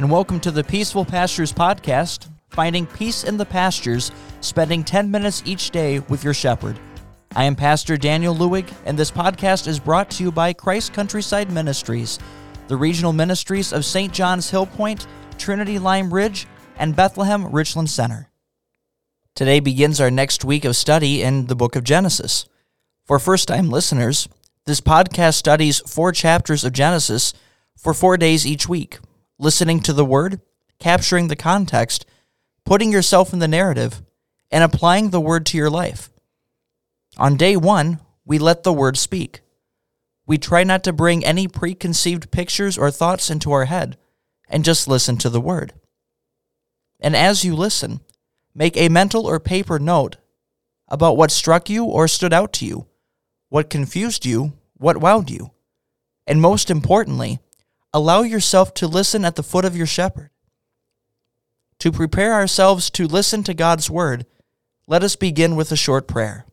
and welcome to the Peaceful Pastures Podcast, finding peace in the pastures, spending 10 minutes each day with your shepherd. I am Pastor Daniel Lewig, and this podcast is brought to you by Christ Countryside Ministries, the regional ministries of St. John's Hill Point, Trinity Lime Ridge, and Bethlehem Richland Center. Today begins our next week of study in the book of Genesis. For first time listeners, this podcast studies four chapters of Genesis for four days each week listening to the word, capturing the context, putting yourself in the narrative, and applying the word to your life. On day one, we let the word speak. We try not to bring any preconceived pictures or thoughts into our head and just listen to the word. And as you listen, make a mental or paper note about what struck you or stood out to you, what confused you, what wowed you, and most importantly, allow yourself to listen at the foot of your shepherd. To prepare ourselves to listen to God's word, let us begin with a short prayer.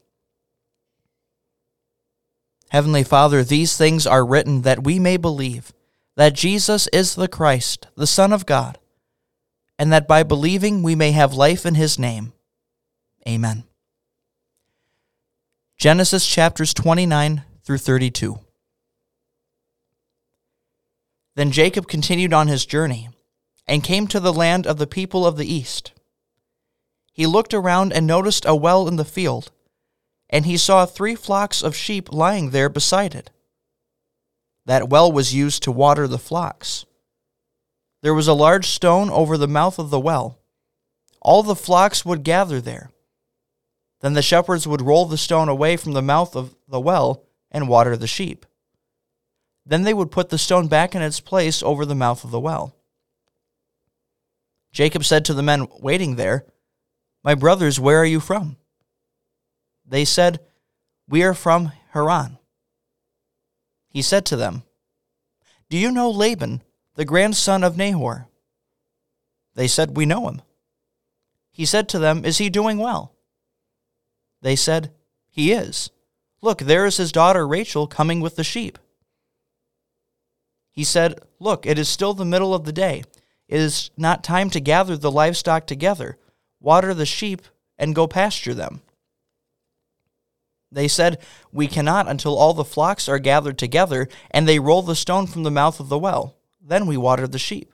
Heavenly Father, these things are written that we may believe that Jesus is the Christ, the Son of God, and that by believing we may have life in his name. Amen. Genesis chapters 29 through 32. Then Jacob continued on his journey and came to the land of the people of the east. He looked around and noticed a well in the field, and he saw three flocks of sheep lying there beside it. That well was used to water the flocks. There was a large stone over the mouth of the well. All the flocks would gather there. Then the shepherds would roll the stone away from the mouth of the well and water the sheep. Then they would put the stone back in its place over the mouth of the well. Jacob said to the men waiting there, My brothers, where are you from? They said, We are from Haran. He said to them, Do you know Laban, the grandson of Nahor? They said, We know him. He said to them, Is he doing well? They said, He is. Look, there is his daughter Rachel coming with the sheep. He said, Look, it is still the middle of the day. It is not time to gather the livestock together, water the sheep, and go pasture them. They said, We cannot until all the flocks are gathered together, and they roll the stone from the mouth of the well. Then we water the sheep.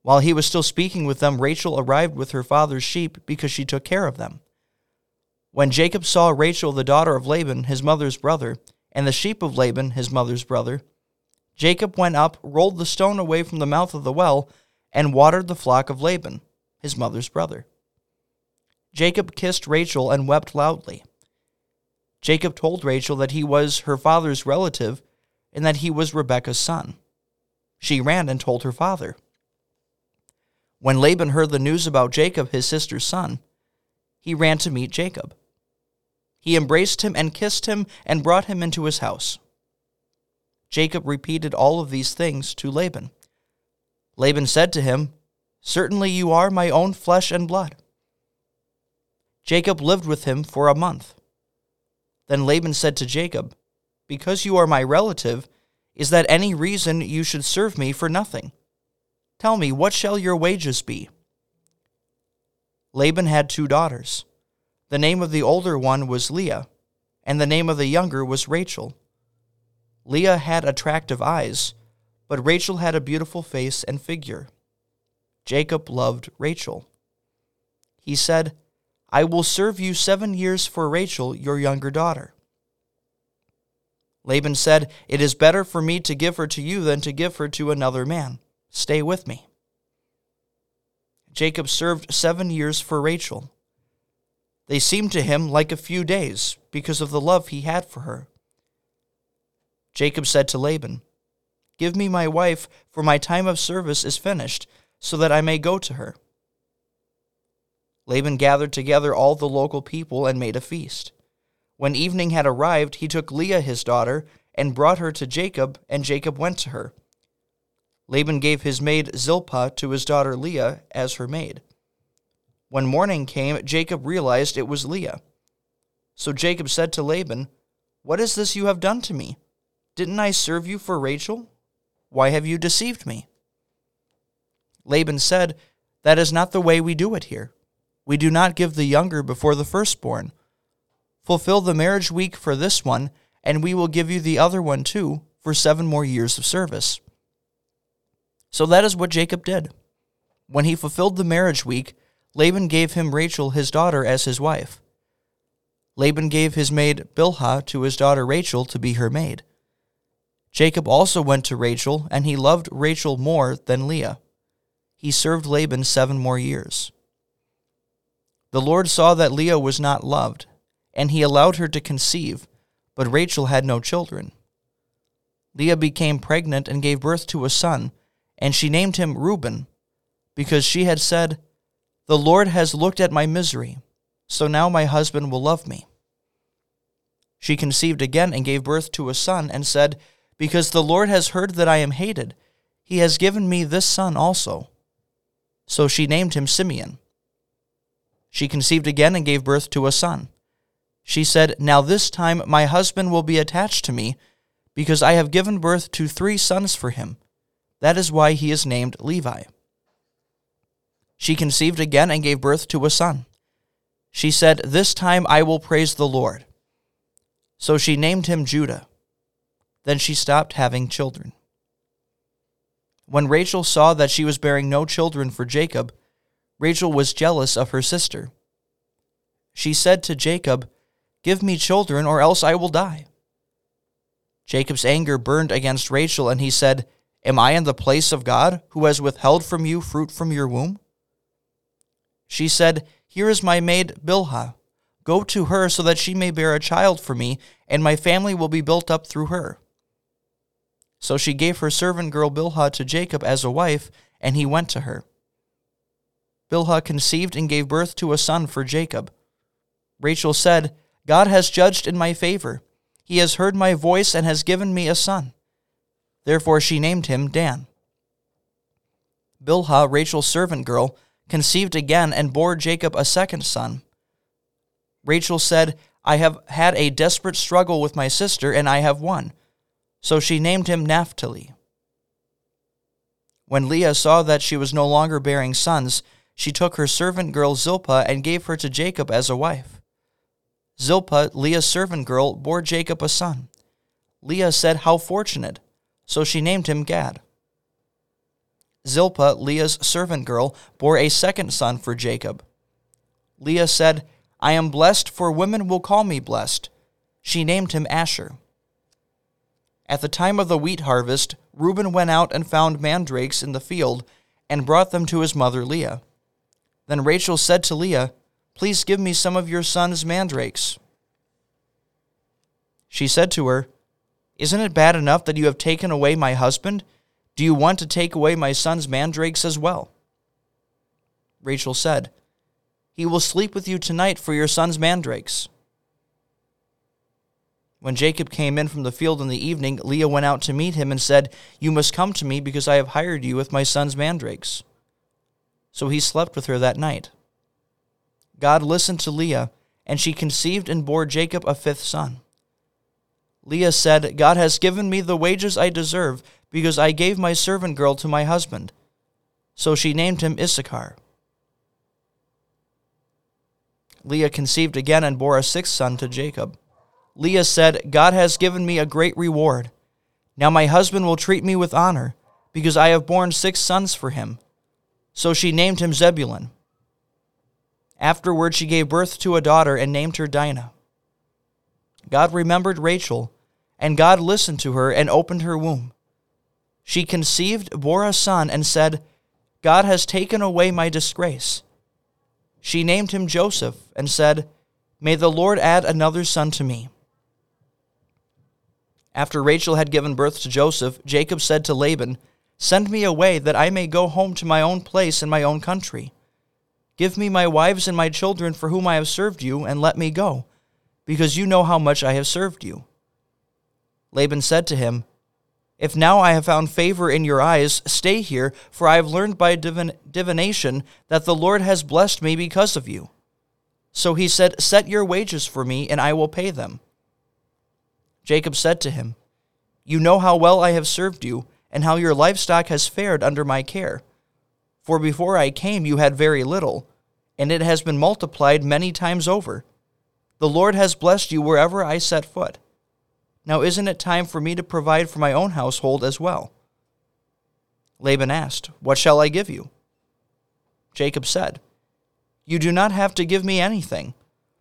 While he was still speaking with them, Rachel arrived with her father's sheep because she took care of them. When Jacob saw Rachel, the daughter of Laban, his mother's brother, and the sheep of Laban, his mother's brother, Jacob went up, rolled the stone away from the mouth of the well, and watered the flock of Laban, his mother's brother. Jacob kissed Rachel and wept loudly. Jacob told Rachel that he was her father's relative and that he was Rebekah's son. She ran and told her father. When Laban heard the news about Jacob, his sister's son, he ran to meet Jacob. He embraced him and kissed him and brought him into his house. Jacob repeated all of these things to Laban. Laban said to him, Certainly you are my own flesh and blood. Jacob lived with him for a month. Then Laban said to Jacob, Because you are my relative, is that any reason you should serve me for nothing? Tell me, what shall your wages be? Laban had two daughters. The name of the older one was Leah, and the name of the younger was Rachel. Leah had attractive eyes, but Rachel had a beautiful face and figure. Jacob loved Rachel. He said, I will serve you seven years for Rachel, your younger daughter. Laban said, It is better for me to give her to you than to give her to another man. Stay with me. Jacob served seven years for Rachel. They seemed to him like a few days because of the love he had for her. Jacob said to Laban, Give me my wife, for my time of service is finished, so that I may go to her. Laban gathered together all the local people and made a feast. When evening had arrived, he took Leah his daughter and brought her to Jacob, and Jacob went to her. Laban gave his maid Zilpah to his daughter Leah as her maid. When morning came, Jacob realized it was Leah. So Jacob said to Laban, What is this you have done to me? Didn't I serve you for Rachel? Why have you deceived me? Laban said, That is not the way we do it here. We do not give the younger before the firstborn. Fulfill the marriage week for this one, and we will give you the other one too for seven more years of service. So that is what Jacob did. When he fulfilled the marriage week, Laban gave him Rachel, his daughter, as his wife. Laban gave his maid Bilhah to his daughter Rachel to be her maid. Jacob also went to Rachel, and he loved Rachel more than Leah. He served Laban seven more years. The Lord saw that Leah was not loved, and he allowed her to conceive, but Rachel had no children. Leah became pregnant and gave birth to a son, and she named him Reuben, because she had said, The Lord has looked at my misery, so now my husband will love me. She conceived again and gave birth to a son, and said, Because the Lord has heard that I am hated, he has given me this son also. So she named him Simeon. She conceived again and gave birth to a son. She said, Now this time my husband will be attached to me, because I have given birth to three sons for him. That is why he is named Levi. She conceived again and gave birth to a son. She said, This time I will praise the Lord. So she named him Judah. Then she stopped having children. When Rachel saw that she was bearing no children for Jacob, Rachel was jealous of her sister. She said to Jacob, Give me children, or else I will die. Jacob's anger burned against Rachel, and he said, Am I in the place of God, who has withheld from you fruit from your womb? She said, Here is my maid Bilhah. Go to her so that she may bear a child for me, and my family will be built up through her. So she gave her servant girl Bilhah to Jacob as a wife, and he went to her. Bilhah conceived and gave birth to a son for Jacob. Rachel said, God has judged in my favor. He has heard my voice and has given me a son. Therefore she named him Dan. Bilhah, Rachel's servant girl, conceived again and bore Jacob a second son. Rachel said, I have had a desperate struggle with my sister, and I have won. So she named him Naphtali. When Leah saw that she was no longer bearing sons, she took her servant girl Zilpah and gave her to Jacob as a wife. Zilpah, Leah's servant girl, bore Jacob a son. Leah said, How fortunate! So she named him Gad. Zilpah, Leah's servant girl, bore a second son for Jacob. Leah said, I am blessed, for women will call me blessed. She named him Asher. At the time of the wheat harvest, Reuben went out and found mandrakes in the field and brought them to his mother Leah. Then Rachel said to Leah, Please give me some of your son's mandrakes. She said to her, Isn't it bad enough that you have taken away my husband? Do you want to take away my son's mandrakes as well? Rachel said, He will sleep with you tonight for your son's mandrakes. When Jacob came in from the field in the evening, Leah went out to meet him and said, You must come to me because I have hired you with my son's mandrakes. So he slept with her that night. God listened to Leah, and she conceived and bore Jacob a fifth son. Leah said, God has given me the wages I deserve, because I gave my servant girl to my husband. So she named him Issachar. Leah conceived again and bore a sixth son to Jacob. Leah said, God has given me a great reward. Now my husband will treat me with honor, because I have borne six sons for him. So she named him Zebulun. Afterward, she gave birth to a daughter and named her Dinah. God remembered Rachel, and God listened to her and opened her womb. She conceived, bore a son, and said, God has taken away my disgrace. She named him Joseph and said, May the Lord add another son to me. After Rachel had given birth to Joseph, Jacob said to Laban, Send me away that I may go home to my own place in my own country. Give me my wives and my children for whom I have served you, and let me go, because you know how much I have served you. Laban said to him, If now I have found favor in your eyes, stay here, for I have learned by divin- divination that the Lord has blessed me because of you. So he said, Set your wages for me, and I will pay them. Jacob said to him, You know how well I have served you, and how your livestock has fared under my care For before I came, you had very little, and it has been multiplied many times over. The Lord has blessed you wherever I set foot. Now, isn't it time for me to provide for my own household as well? Laban asked, What shall I give you? Jacob said, You do not have to give me anything,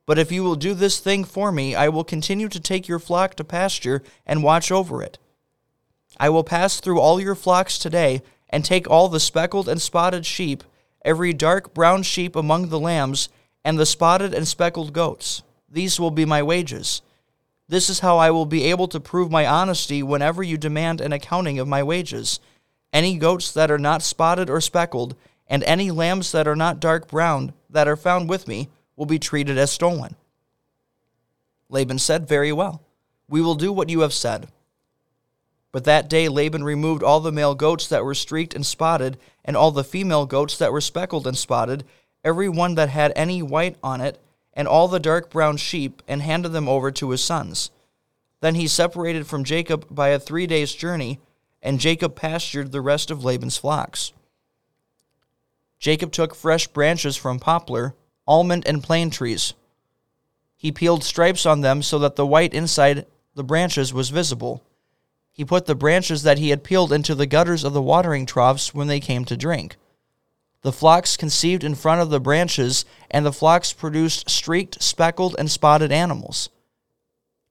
but if you will do this thing for me, I will continue to take your flock to pasture and watch over it. I will pass through all your flocks today and take all the speckled and spotted sheep, every dark brown sheep among the lambs, and the spotted and speckled goats. These will be my wages. This is how I will be able to prove my honesty whenever you demand an accounting of my wages. Any goats that are not spotted or speckled, and any lambs that are not dark brown that are found with me, will be treated as stolen. Laban said, Very well. We will do what you have said. But that day Laban removed all the male goats that were streaked and spotted, and all the female goats that were speckled and spotted, every one that had any white on it, and all the dark brown sheep, and handed them over to his sons. Then he separated from Jacob by a three days' journey, and Jacob pastured the rest of Laban's flocks. Jacob took fresh branches from poplar, almond, and plane trees. He peeled stripes on them so that the white inside the branches was visible. He put the branches that he had peeled into the gutters of the watering troughs when they came to drink. The flocks conceived in front of the branches, and the flocks produced streaked, speckled, and spotted animals.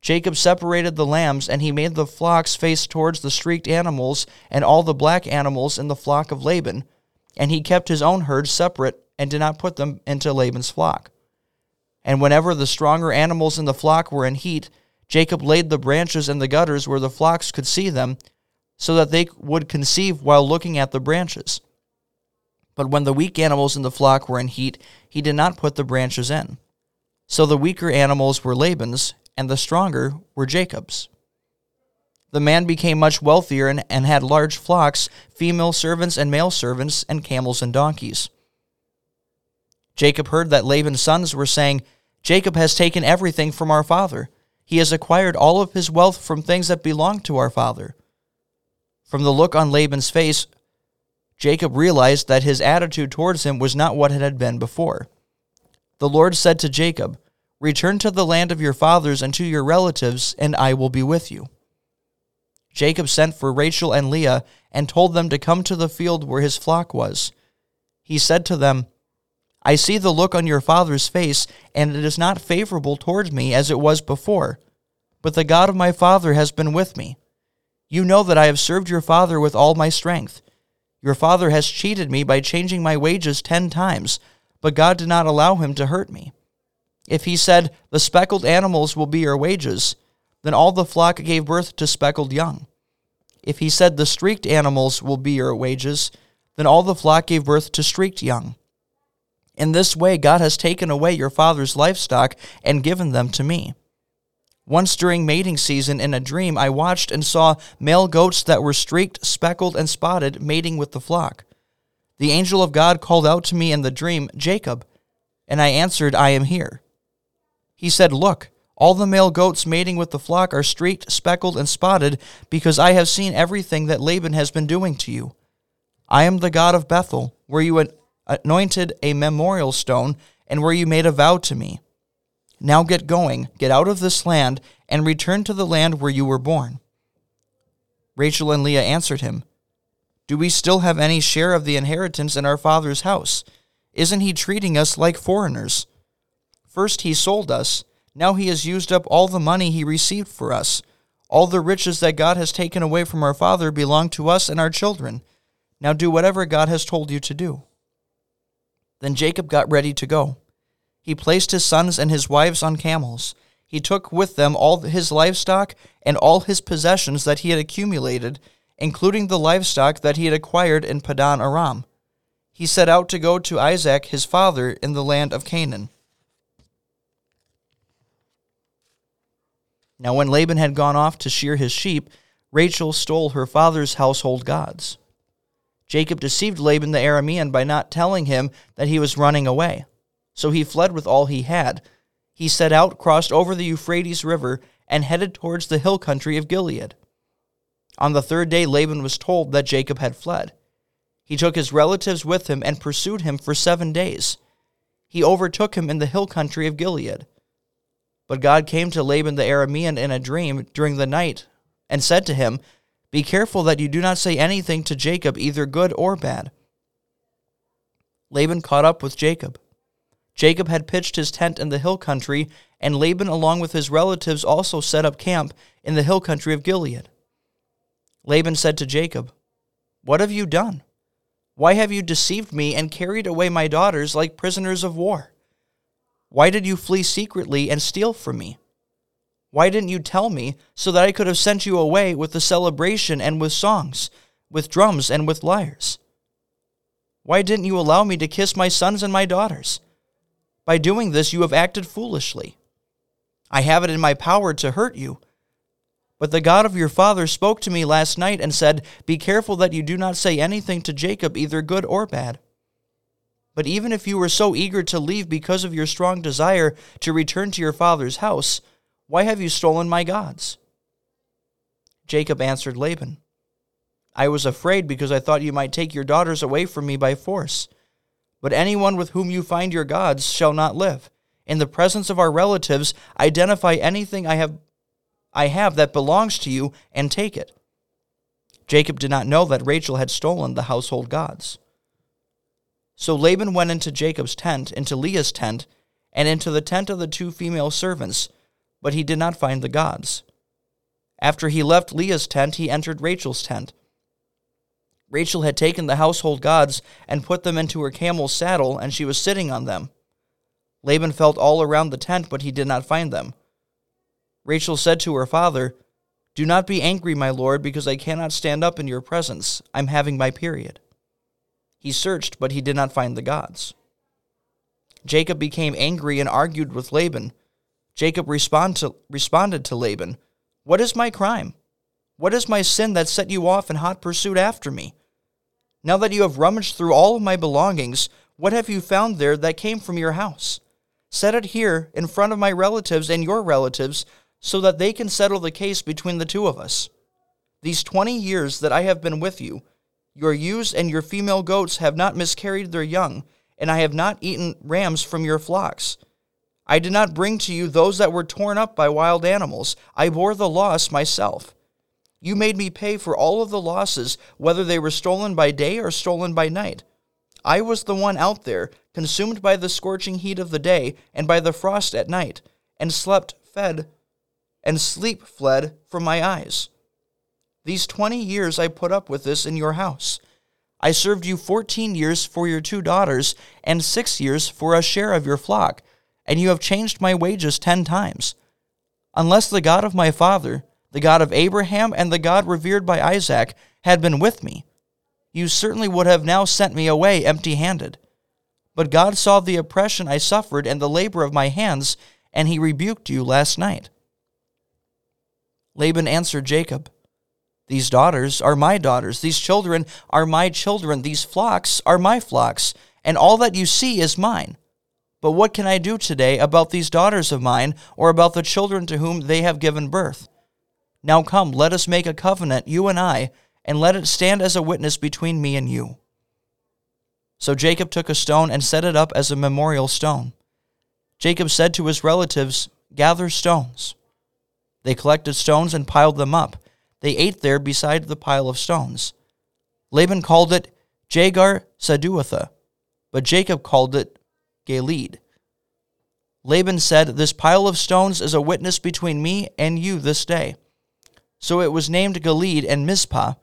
Jacob separated the lambs, and he made the flocks face towards the streaked animals and all the black animals in the flock of Laban, and he kept his own herd separate and did not put them into Laban's flock. And whenever the stronger animals in the flock were in heat, Jacob laid the branches in the gutters where the flocks could see them, so that they would conceive while looking at the branches. But when the weak animals in the flock were in heat, he did not put the branches in. So the weaker animals were Laban's, and the stronger were Jacob's. The man became much wealthier and, and had large flocks, female servants and male servants, and camels and donkeys. Jacob heard that Laban's sons were saying, Jacob has taken everything from our father. He has acquired all of his wealth from things that belonged to our father. From the look on Laban's face, Jacob realized that his attitude towards him was not what it had been before. The Lord said to Jacob, Return to the land of your fathers and to your relatives, and I will be with you. Jacob sent for Rachel and Leah and told them to come to the field where his flock was. He said to them, I see the look on your father's face, and it is not favorable towards me as it was before. But the God of my father has been with me. You know that I have served your father with all my strength. Your father has cheated me by changing my wages ten times, but God did not allow him to hurt me. If he said, The speckled animals will be your wages, then all the flock gave birth to speckled young. If he said, The streaked animals will be your wages, then all the flock gave birth to streaked young. In this way, God has taken away your father's livestock and given them to me. Once during mating season, in a dream, I watched and saw male goats that were streaked, speckled, and spotted mating with the flock. The angel of God called out to me in the dream, Jacob, and I answered, I am here. He said, Look, all the male goats mating with the flock are streaked, speckled, and spotted, because I have seen everything that Laban has been doing to you. I am the God of Bethel, where you anointed a memorial stone, and where you made a vow to me. Now get going, get out of this land, and return to the land where you were born. Rachel and Leah answered him, Do we still have any share of the inheritance in our father's house? Isn't he treating us like foreigners? First he sold us, now he has used up all the money he received for us. All the riches that God has taken away from our father belong to us and our children. Now do whatever God has told you to do. Then Jacob got ready to go. He placed his sons and his wives on camels. He took with them all his livestock and all his possessions that he had accumulated, including the livestock that he had acquired in Padan Aram. He set out to go to Isaac his father in the land of Canaan. Now, when Laban had gone off to shear his sheep, Rachel stole her father's household gods. Jacob deceived Laban the Aramean by not telling him that he was running away. So he fled with all he had. He set out, crossed over the Euphrates River, and headed towards the hill country of Gilead. On the third day, Laban was told that Jacob had fled. He took his relatives with him and pursued him for seven days. He overtook him in the hill country of Gilead. But God came to Laban the Aramean in a dream during the night and said to him, Be careful that you do not say anything to Jacob, either good or bad. Laban caught up with Jacob. Jacob had pitched his tent in the hill country, and Laban, along with his relatives, also set up camp in the hill country of Gilead. Laban said to Jacob, What have you done? Why have you deceived me and carried away my daughters like prisoners of war? Why did you flee secretly and steal from me? Why didn't you tell me so that I could have sent you away with the celebration and with songs, with drums and with lyres? Why didn't you allow me to kiss my sons and my daughters? By doing this, you have acted foolishly. I have it in my power to hurt you. But the God of your father spoke to me last night and said, Be careful that you do not say anything to Jacob, either good or bad. But even if you were so eager to leave because of your strong desire to return to your father's house, why have you stolen my gods? Jacob answered Laban, I was afraid because I thought you might take your daughters away from me by force. But anyone with whom you find your gods shall not live. In the presence of our relatives, identify anything I have I have that belongs to you and take it. Jacob did not know that Rachel had stolen the household gods. So Laban went into Jacob's tent, into Leah's tent, and into the tent of the two female servants, but he did not find the gods. After he left Leah's tent, he entered Rachel's tent. Rachel had taken the household gods and put them into her camel's saddle, and she was sitting on them. Laban felt all around the tent, but he did not find them. Rachel said to her father, Do not be angry, my lord, because I cannot stand up in your presence. I'm having my period. He searched, but he did not find the gods. Jacob became angry and argued with Laban. Jacob respond to, responded to Laban, What is my crime? What is my sin that set you off in hot pursuit after me? Now that you have rummaged through all of my belongings, what have you found there that came from your house? Set it here in front of my relatives and your relatives so that they can settle the case between the two of us. These twenty years that I have been with you, your ewes and your female goats have not miscarried their young, and I have not eaten rams from your flocks. I did not bring to you those that were torn up by wild animals. I bore the loss myself. You made me pay for all of the losses, whether they were stolen by day or stolen by night. I was the one out there, consumed by the scorching heat of the day and by the frost at night, and slept, fed, and sleep fled from my eyes. These twenty years I put up with this in your house. I served you fourteen years for your two daughters, and six years for a share of your flock, and you have changed my wages ten times. Unless the God of my father, the God of Abraham, and the God revered by Isaac had been with me, you certainly would have now sent me away empty handed. But God saw the oppression I suffered and the labor of my hands, and he rebuked you last night. Laban answered Jacob, these daughters are my daughters. These children are my children. These flocks are my flocks. And all that you see is mine. But what can I do today about these daughters of mine, or about the children to whom they have given birth? Now come, let us make a covenant, you and I, and let it stand as a witness between me and you. So Jacob took a stone and set it up as a memorial stone. Jacob said to his relatives, Gather stones. They collected stones and piled them up. They ate there beside the pile of stones. Laban called it Jegar Sahadutha, but Jacob called it Galeed. Laban said, This pile of stones is a witness between me and you this day. So it was named Galeed and Mizpah,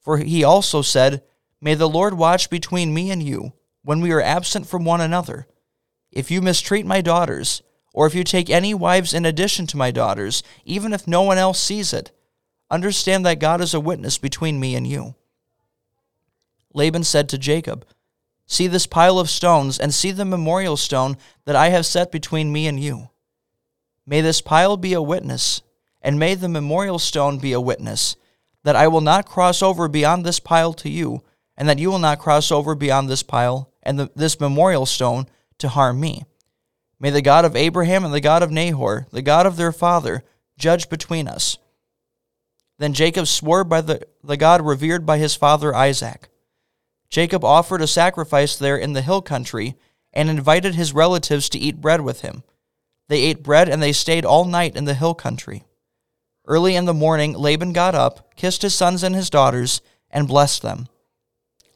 for he also said, May the Lord watch between me and you when we are absent from one another. If you mistreat my daughters, or if you take any wives in addition to my daughters, even if no one else sees it, Understand that God is a witness between me and you. Laban said to Jacob, See this pile of stones, and see the memorial stone that I have set between me and you. May this pile be a witness, and may the memorial stone be a witness, that I will not cross over beyond this pile to you, and that you will not cross over beyond this pile and the, this memorial stone to harm me. May the God of Abraham and the God of Nahor, the God of their father, judge between us. Then Jacob swore by the, the God revered by his father Isaac. Jacob offered a sacrifice there in the hill country and invited his relatives to eat bread with him. They ate bread and they stayed all night in the hill country. Early in the morning, Laban got up, kissed his sons and his daughters, and blessed them.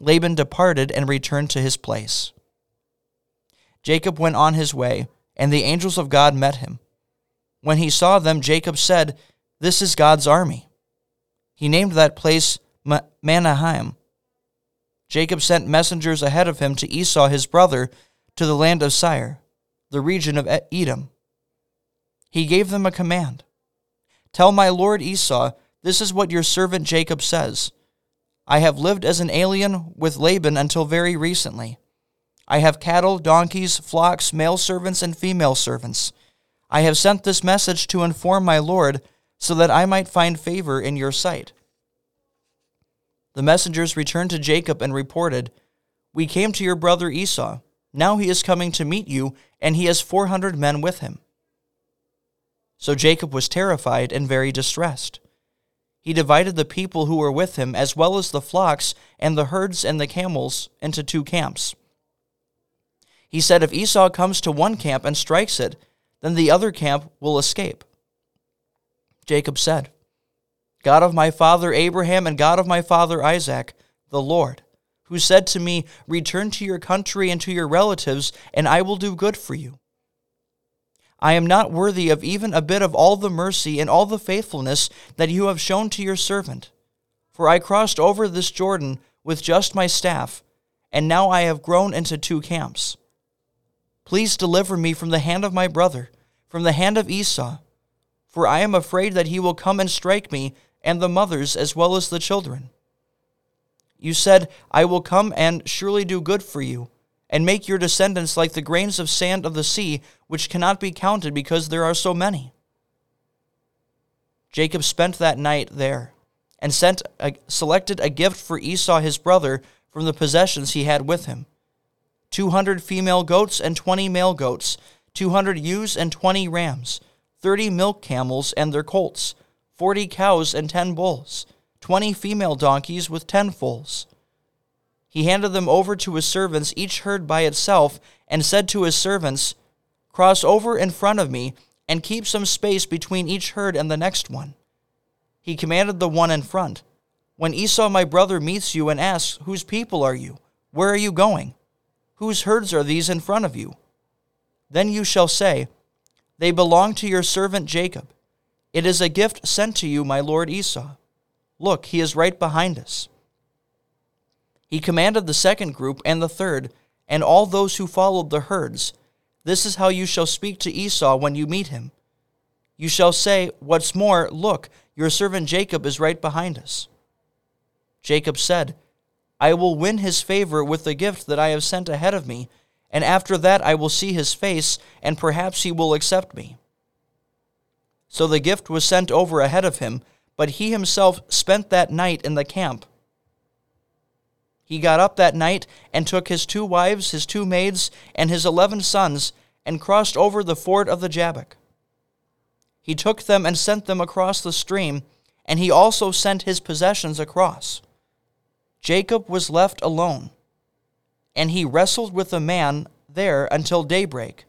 Laban departed and returned to his place. Jacob went on his way, and the angels of God met him. When he saw them, Jacob said, This is God's army. He named that place Mahanaim. Jacob sent messengers ahead of him to Esau his brother to the land of Seir, the region of Edom. He gave them a command Tell my lord Esau, this is what your servant Jacob says I have lived as an alien with Laban until very recently. I have cattle, donkeys, flocks, male servants, and female servants. I have sent this message to inform my lord, so that I might find favor in your sight. The messengers returned to Jacob and reported, We came to your brother Esau. Now he is coming to meet you, and he has four hundred men with him. So Jacob was terrified and very distressed. He divided the people who were with him, as well as the flocks and the herds and the camels, into two camps. He said, If Esau comes to one camp and strikes it, then the other camp will escape. Jacob said, God of my father Abraham and God of my father Isaac, the Lord, who said to me, Return to your country and to your relatives, and I will do good for you. I am not worthy of even a bit of all the mercy and all the faithfulness that you have shown to your servant. For I crossed over this Jordan with just my staff, and now I have grown into two camps. Please deliver me from the hand of my brother, from the hand of Esau, for I am afraid that he will come and strike me and the mothers as well as the children. You said, I will come and surely do good for you and make your descendants like the grains of sand of the sea, which cannot be counted because there are so many. Jacob spent that night there and sent a, selected a gift for Esau his brother from the possessions he had with him 200 female goats and 20 male goats, 200 ewes and 20 rams, 30 milk camels and their colts, 40 cows and 10 bulls, 20 female donkeys with 10 foals he handed them over to his servants, each herd by itself, and said to his servants, Cross over in front of me, and keep some space between each herd and the next one. He commanded the one in front, When Esau my brother meets you and asks, Whose people are you? Where are you going? Whose herds are these in front of you? Then you shall say, They belong to your servant Jacob. It is a gift sent to you, my lord Esau. Look, he is right behind us. He commanded the second group and the third, and all those who followed the herds This is how you shall speak to Esau when you meet him. You shall say, What's more, look, your servant Jacob is right behind us. Jacob said, I will win his favor with the gift that I have sent ahead of me, and after that I will see his face, and perhaps he will accept me. So the gift was sent over ahead of him, but he himself spent that night in the camp he got up that night and took his two wives, his two maids, and his eleven sons, and crossed over the ford of the Jabbok. He took them and sent them across the stream, and he also sent his possessions across. Jacob was left alone, and he wrestled with the man there until daybreak.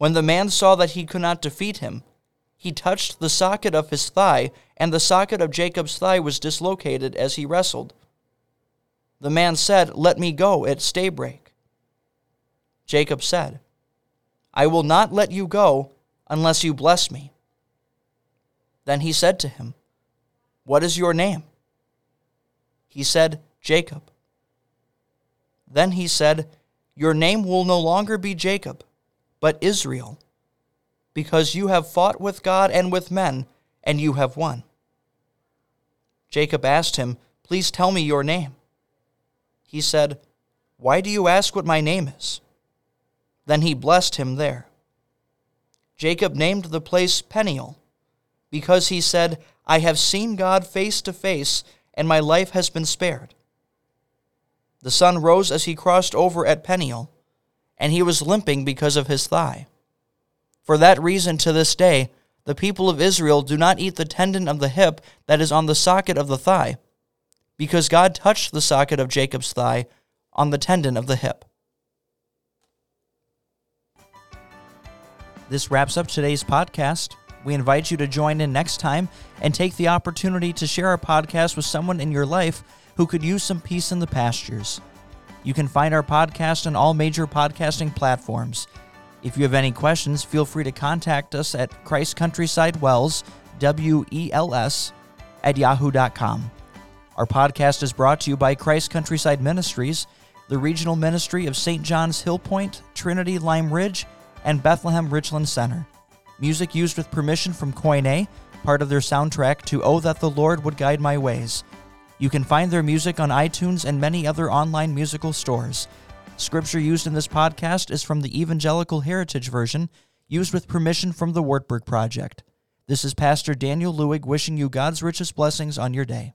When the man saw that he could not defeat him, he touched the socket of his thigh, and the socket of Jacob's thigh was dislocated as he wrestled. The man said, Let me go at daybreak. Jacob said, I will not let you go unless you bless me. Then he said to him, What is your name? He said, Jacob. Then he said, Your name will no longer be Jacob, but Israel, because you have fought with God and with men, and you have won. Jacob asked him, Please tell me your name he said, Why do you ask what my name is? Then he blessed him there. Jacob named the place Peniel, because he said, I have seen God face to face, and my life has been spared. The sun rose as he crossed over at Peniel, and he was limping because of his thigh. For that reason, to this day, the people of Israel do not eat the tendon of the hip that is on the socket of the thigh because God touched the socket of Jacob's thigh on the tendon of the hip. This wraps up today's podcast. We invite you to join in next time and take the opportunity to share our podcast with someone in your life who could use some peace in the pastures. You can find our podcast on all major podcasting platforms. If you have any questions, feel free to contact us at Christ Countryside WELS, W E L S, at yahoo.com. Our podcast is brought to you by Christ Countryside Ministries, the regional ministry of St. John's Hillpoint, Trinity Lime Ridge, and Bethlehem Richland Center. Music used with permission from Koine, part of their soundtrack to Oh That the Lord Would Guide My Ways. You can find their music on iTunes and many other online musical stores. Scripture used in this podcast is from the Evangelical Heritage Version, used with permission from the Wartburg Project. This is Pastor Daniel Lewig wishing you God's richest blessings on your day.